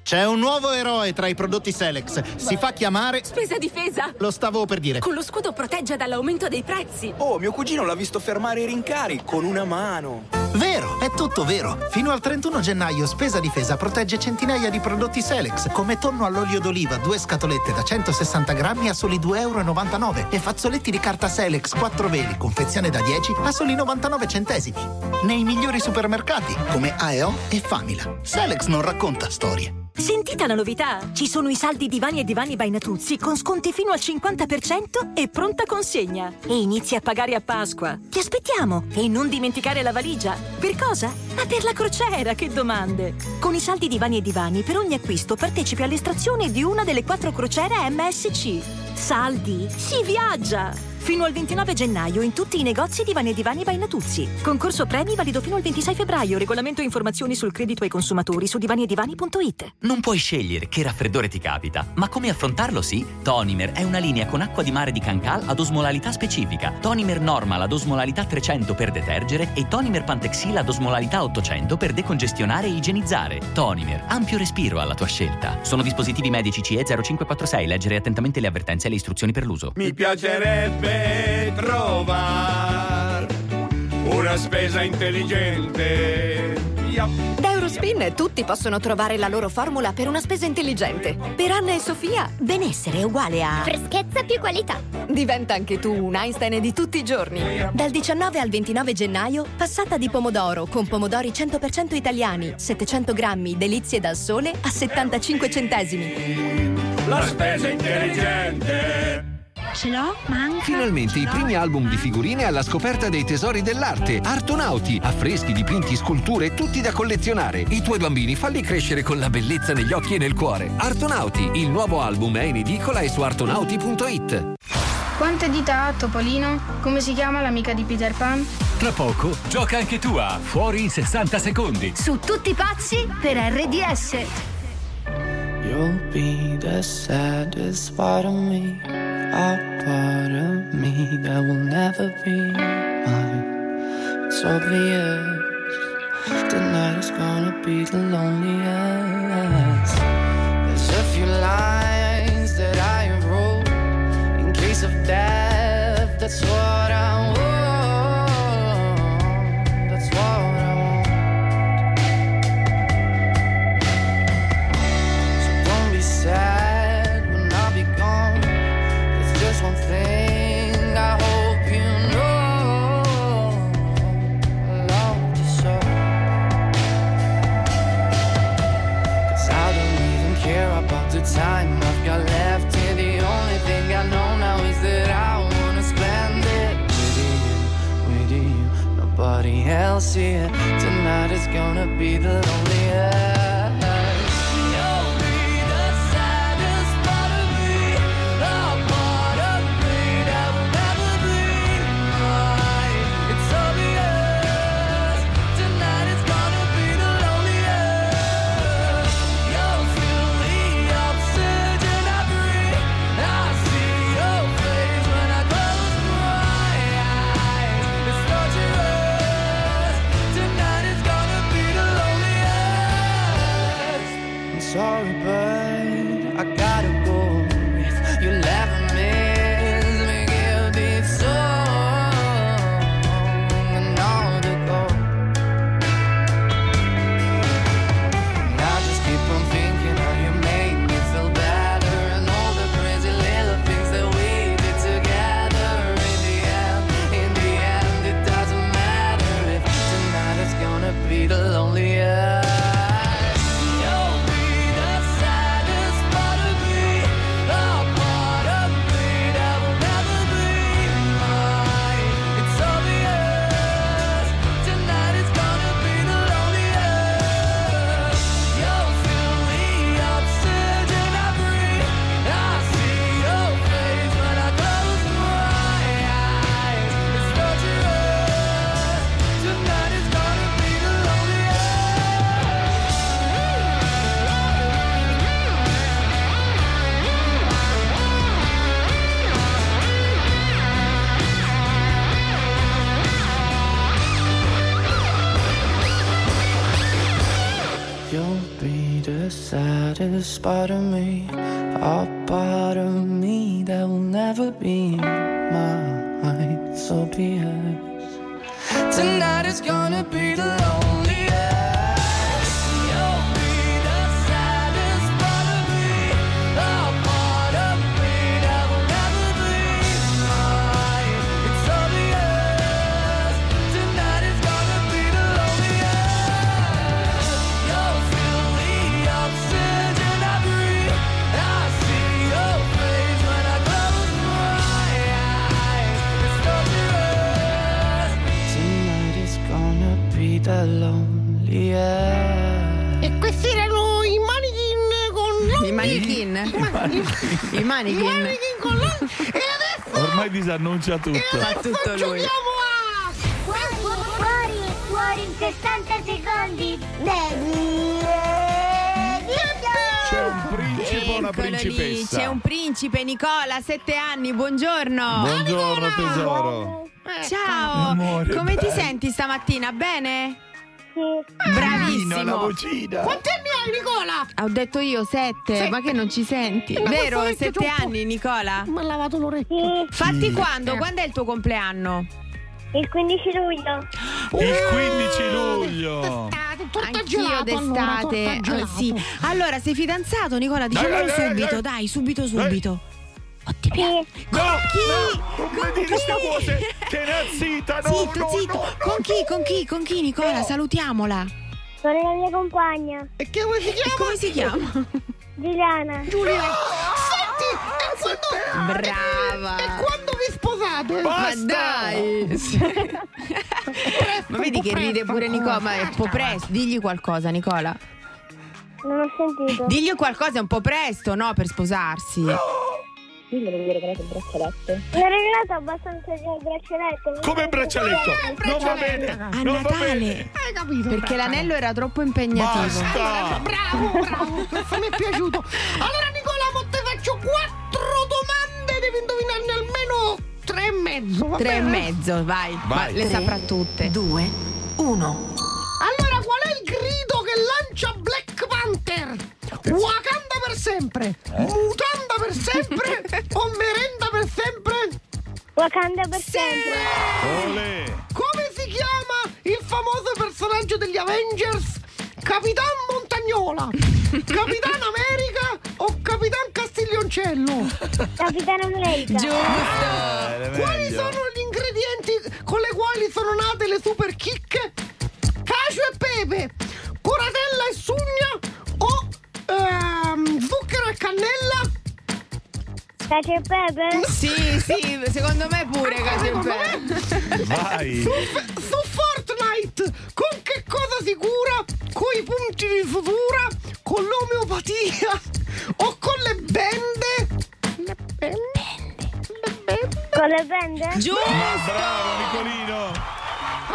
C'è un nuovo eroe tra i prodotti Selex. Si fa chiamare. Spesa difesa! Lo stavo per dire. Con lo scudo protegge dall'aumento dei prezzi. Oh, mio cugino l'ha visto fermare i rincari con una mano. Vero, è tutto vero. Fino al 31 gennaio Spesa Difesa protegge centinaia di prodotti Selex, come tonno all'olio d'oliva, due scatolette da 160 grammi a soli 2,99 euro e fazzoletti di carta Selex 4 veli, confezione da 10 a soli 99 centesimi. Nei migliori supermercati, come AEO e Famila. Selex non racconta storie. Sentite la novità? Ci sono i saldi divani e divani by Natuzzi con sconti fino al 50% e pronta consegna. E inizi a pagare a Pasqua. Ti aspettiamo! E non dimenticare la valigia. Per cosa? Ma per la crociera, che domande! Con i saldi divani e divani, per ogni acquisto partecipi all'estrazione di una delle quattro crociere MSC. Saldi? Si viaggia! Fino al 29 gennaio in tutti i negozi Divani e Divani by Natuzzi. Concorso premi valido fino al 26 febbraio. Regolamento e informazioni sul credito ai consumatori su divaniedivani.it. Non puoi scegliere che raffreddore ti capita, ma come affrontarlo sì? Tonimer è una linea con acqua di mare di Cancal ad osmolarità specifica. Tonimer Normal ad osmolarità 300 per detergere e Tonimer Pantexil ad osmolarità 800 per decongestionare e igienizzare. Tonimer, ampio respiro alla tua scelta. Sono dispositivi medici CE 0546. Leggere attentamente le avvertenze e le istruzioni per l'uso. Mi piacerebbe trovare una spesa intelligente. Da Eurospin tutti possono trovare la loro formula per una spesa intelligente. Per Anna e Sofia, benessere è uguale a Freschezza più qualità. Diventa anche tu un Einstein di tutti i giorni. Dal 19 al 29 gennaio, passata di pomodoro con pomodori 100% italiani, 700 grammi, delizie dal sole a 75 centesimi. La spesa intelligente. Ce l'ho, manca. Finalmente i primi album di figurine alla scoperta dei tesori dell'arte. Artonauti, affreschi, dipinti, sculture, tutti da collezionare. I tuoi bambini falli crescere con la bellezza negli occhi e nel cuore. Artonauti, il nuovo album è in edicola e su artonauti.it. Quante dita ha Topolino? Come si chiama l'amica di Peter Pan? Tra poco gioca anche tu a Fuori in 60 secondi. Su tutti i pazzi per RDS. You'll be the saddest part of me, a part of me that will never be mine. It's obvious tonight is gonna be the loneliest. Gonna be the saddest part of me, a disannuncia tutto. Fa tutto lui. Fuori, fuori in 60 secondi. C'è un principe o una Eccolo lì, principessa? c'è un principe, Nicola, sette anni, buongiorno. Buongiorno tesoro. Ciao, Amore, come ti bello. senti stamattina? Bene? La Bravissimo. vocina. Quanti anni hai Nicola? Ho detto io sette, Sette. ma che non ci senti? Ma Vero? Sette anni, Nicola? Mi ha lavato l'orecchio. Fatti Sì. quando? Quando è il tuo compleanno? Il 15 luglio. Il 15 luglio. Torta gelato, allora, d'estate. torta Eh, gelato. sì. Allora, sei fidanzato, Nicola? Dicemelo Dai, dai, dai, subito, dai. dai, subito, subito. Oh, ti piace? No, chi? no, non mi dire queste cose. Tenazzita, no, Zitto, no, zitto. no, no. Con chi? Con chi? Con chi, Nicola? Salutiamola. Con la mia compagna, E che come si E chiama? come si chiama? Giuliana. Giulia. Senti, e quando... Brava. E quando vi sposate? Ma dai! Ma vedi che ride pure Nicola, ma è un po' presto. Digli qualcosa, Nicola. Non ho sentito. Digli qualcosa, è un po' presto, no, per sposarsi. Sì, me l'avevi regalato il braccialetto. Mi hai regalato abbastanza il braccialetto. Come braccialetto? Non va bene. A non va Natale. bene. Hai capito? Perché l'anello era troppo impegnativo. Basta. Bravo, bravo, questo mi è piaciuto. Allora Nicola, mo te faccio quattro domande, devi indovinarne almeno tre e mezzo. va Tre e bene? mezzo, vai. Vai. Le Tre, saprà tutte. Due, uno. Allora, qual è il grido che lancia Black Panther? Wakanda per sempre, mutanda per sempre o merenda per sempre? Wakanda per sempre. Come si chiama il famoso personaggio degli Avengers? Capitan Montagnola, Capitan America o Capitan Castiglioncello? Capitan America. Giusto! Quali sono gli ingredienti con le quali sono nate le super chicche? Cacio e pepe, coratella e sugna o ehm, zucchero e cannella? Cacio e pepe? Sì, sì, secondo me pure cacio e pepe. Vai. Su, su Fortnite, con che cosa si cura? Con i punti di sutura? Con l'omeopatia? O con le bende? Le bende? Le bende? Con le bende? Giusto! Bravo Nicolino.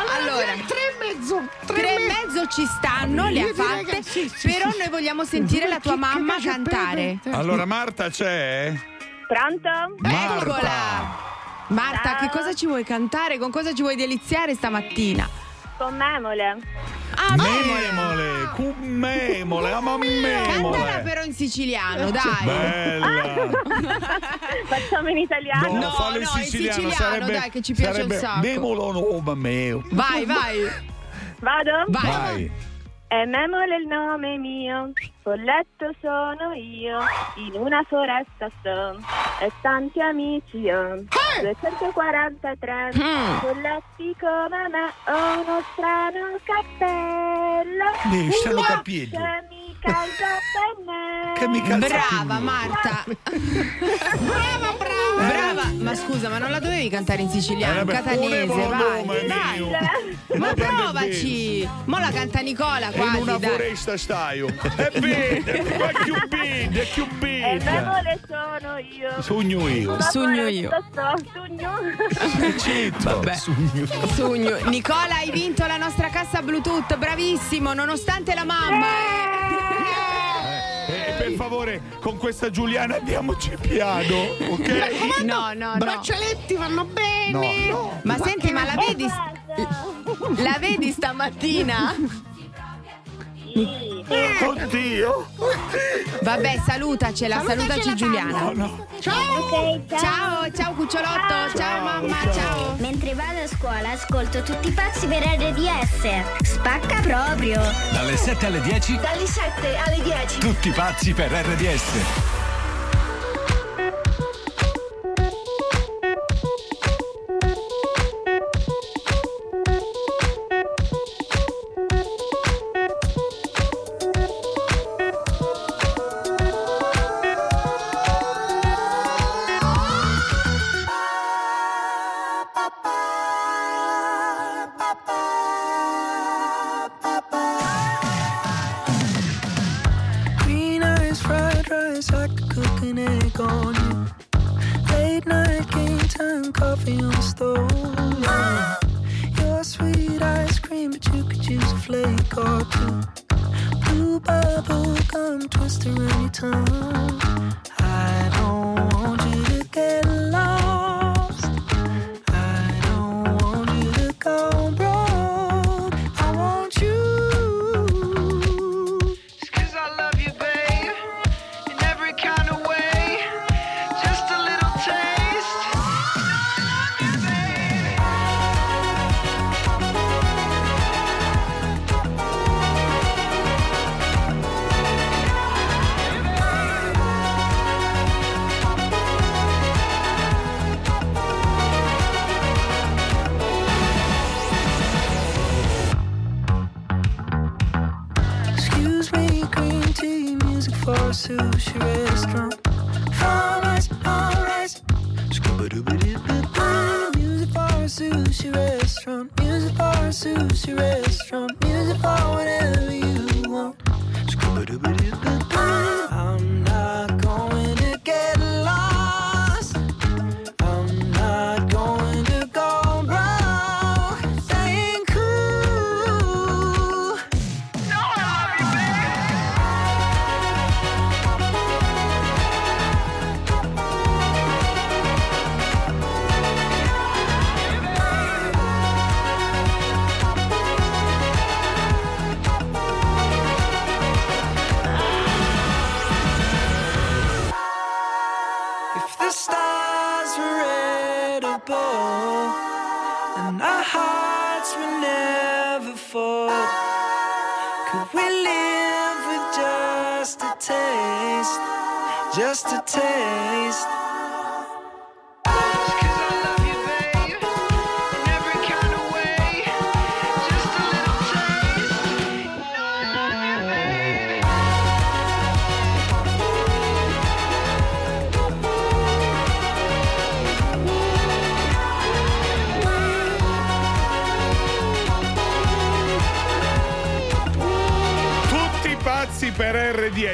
Allora, tre e mezzo. Tre e mezzo ci stanno, le ha fatte. che sì, sì, però sì. noi vogliamo sentire la tua mamma cantare. Allora Marta c'è? Pronto? Eccola! Marta, che cosa ci vuoi cantare? Con cosa ci vuoi deliziare stamattina? Con memole. Ah, Memole, cummemole, Cantala amammemole. però in siciliano, dai. Bella. Facciamo in italiano? No, No, fallo in no, in siciliano, siciliano, sarebbe, dai, che ci piace sarebbe un sacco. Memolo no, meo. Vai, vai. Vado? Vai. Vai. È memole il nome mio, folletto sono io, in una foresta sto, e tanti amici ho. 243 Mm. folletti come me, ho uno strano cappello. Devi strano Un Che mi calza Brava. Marta. Brava, brava. Brava. Ma scusa, ma non la dovevi cantare in siciliano, Eh, in vabbè, catanese, vai. nome Dai. mio. Ma provaci. Mo la canta Nicola In quasi, una dai. foresta stai. È bene, qua più bene, più E memole sono io. Sogno io. Sogno io. sogno. Zitto. Sogno. Nicola, hai vinto la nostra cassa Bluetooth, bravissimo, nonostante la mamma. E Eh, per favore, con questa Giuliana andiamoci piano, ok? No, no, no. Braccialetti vanno bene. No, no. Ma senti, ma la vedi? La vedi stamattina? Oddio. Vabbè, salutacela, salutaci Giuliana. Ciao. Ok, ciao. Ciao, ciao cucciolotto, ciao mamma, ciao. Mentre vado a scuola ascolto tutti i pazzi per RDS. Spacca proprio. Dalle 7 alle 10, Dalle 7 alle 10. tutti pazzi per RDS.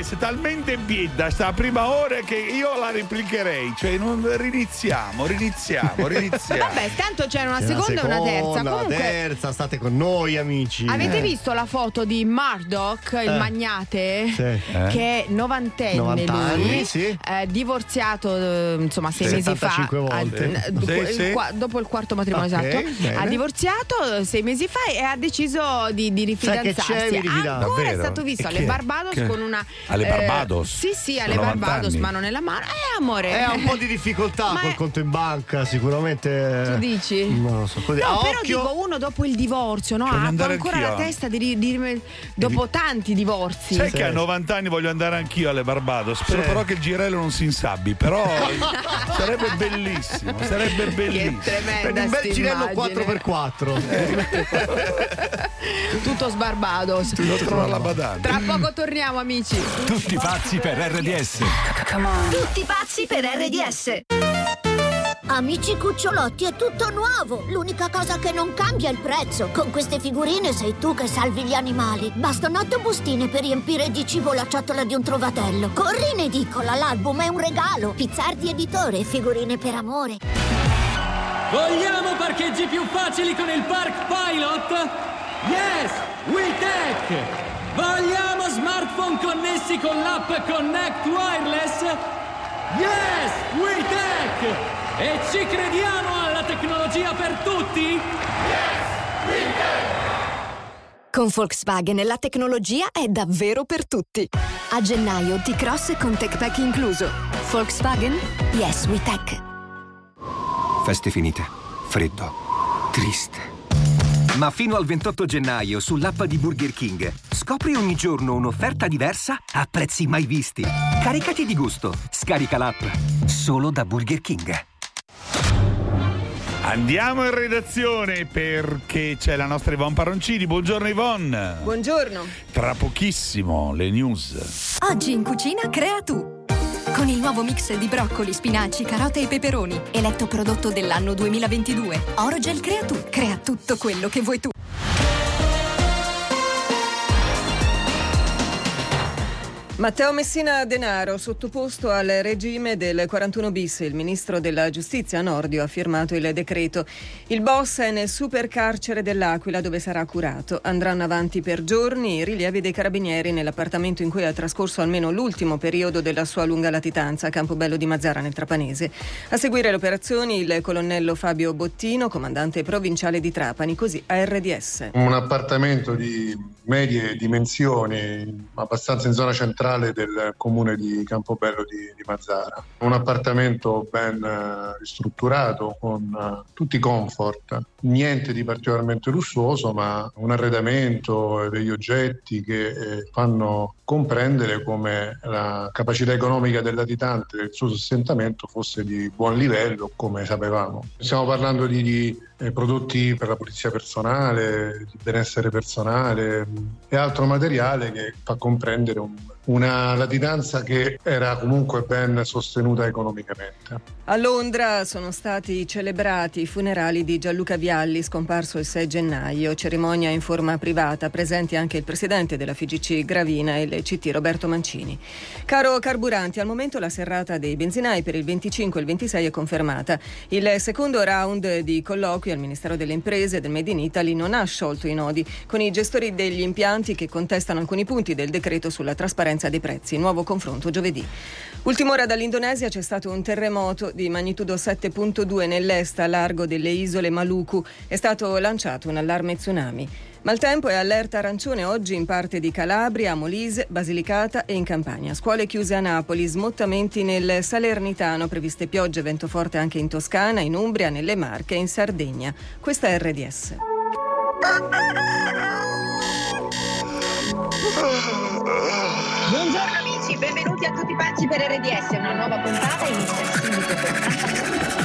c'est allemand. RDS, talmente bieda sta prima ora che io la replicherei, cioè non riniziamo, riniziamo, riniziamo. Vabbè, tanto c'era una C'è seconda e una terza. la Comunque, terza, state con noi, amici. avete Eh. visto la foto di Murdoch, il Eh. magnate, Sì. Eh. che è novantenne 90 lui, anni, sì. eh, divorziato eh, insomma sei mesi fa, 75 volte. Sì, dopo, il sì. qua- dopo il quarto matrimonio Ok, esatto, bene. ha divorziato sei mesi fa e ha deciso di, di c'è, rifidanzarsi. Ancora è Davvero? stato visto alle? Barbados Che? con una Alle eh, Barbados? sì, sì, alle Sono 90 Barbados, anni. mano nella mano. Eh, amore. Eh, ha un po' di difficoltà Ma col è- conto in banca, sicuramente. Tu dici? Non lo so. Così, No, però occhio. dico uno dopo il divorzio, no? Voglio Ha ancora anch'io. la testa di, ri- di- dopo tanti divorzi. Sai che a 90 anni voglio andare anch'io alle Barbados, spero Sì. però che il girello non si insabbi, però sarebbe bellissimo, sarebbe bellissimo. tremenda Per un bel girello immagine. 4x4. Tutto sbarbados. Alla badante. Tra poco torniamo, amici. Tutti pazzi per RDS. Tutti pazzi per RDS. Amici cucciolotti, è tutto nuovo! L'unica cosa che non cambia è il prezzo. Con queste figurine sei tu che salvi gli animali. Bastano otto bustine per riempire di cibo la ciotola di un trovatello. Corri in edicola, l'album è un regalo. Pizzardi editore, figurine per amore. Vogliamo parcheggi più facili con il Park Pilot? Yes! WeTech! Vogliamo smartphone connessi con l'app Connect Wireless? Yes! WeTech! E ci crediamo alla tecnologia per tutti? Con Volkswagen la tecnologia è davvero per tutti. A gennaio T-Cross con TechPack incluso. Volkswagen? Yes, we tech. Feste finite. Freddo. Triste. Ma fino al 28 gennaio sull'app di Burger King scopri ogni giorno un'offerta diversa a prezzi mai visti. Caricati di gusto. Scarica l'app. Solo da Burger King. Andiamo in redazione perché c'è la nostra Ivonne Paroncini. Buongiorno Ivonne. Buongiorno. Tra pochissimo le news. Oggi in cucina crea tu. Con il nuovo mix di broccoli, spinaci, carote e peperoni, eletto prodotto dell'anno 2022. Orogel crea tu. Crea tutto quello che vuoi tu. Matteo Messina Denaro, sottoposto al regime del 41 bis, il ministro della giustizia Nordio ha firmato il decreto. Il boss è nel supercarcere dell'Aquila dove sarà curato. Andranno avanti per giorni i rilievi dei carabinieri nell'appartamento in cui ha trascorso almeno l'ultimo periodo della sua lunga latitanza a Campobello di Mazzara nel Trapanese. A seguire le operazioni il colonnello Fabio Bottino, comandante provinciale di Trapani, così a RDS. Un appartamento di medie dimensioni, abbastanza in zona centrale del comune di Campobello di, di Mazzara. Un appartamento ben eh, ristrutturato con eh, tutti i comfort, niente di particolarmente lussuoso, ma un arredamento e degli oggetti che eh, fanno comprendere come la capacità economica del latitante del suo sostentamento fosse di buon livello, come sapevamo. Stiamo parlando di, di eh, prodotti per la pulizia personale, di benessere personale mh, e altro materiale che fa comprendere un- una latitanza che era comunque ben sostenuta economicamente. A Londra sono stati celebrati i funerali di Gianluca Vialli, scomparso il 6 gennaio, cerimonia in forma privata, presenti anche il presidente della FIGC Gravina e il CT Roberto Mancini. Caro Carburanti, al momento la serrata dei benzinai per il 25 e il 26 è confermata. Il secondo round di colloqui al Ministero delle Imprese e del Made in Italy non ha sciolto i nodi con i gestori degli impianti che contestano alcuni punti del decreto sulla trasparenza dei prezzi. Nuovo confronto giovedì. Ultima ora dall'Indonesia c'è stato un terremoto di magnitudo 7.2 nell'est a largo delle isole Maluku. È stato lanciato un allarme tsunami. Maltempo e allerta arancione oggi in parte di Calabria, Molise, Basilicata e in Campania. Scuole chiuse a Napoli, smottamenti nel Salernitano, previste piogge e vento forte anche in Toscana, in Umbria, nelle Marche e in Sardegna. Questa è RDS. Buongiorno amici, benvenuti a tutti pazzi per RDS, una nuova puntata inizia subito con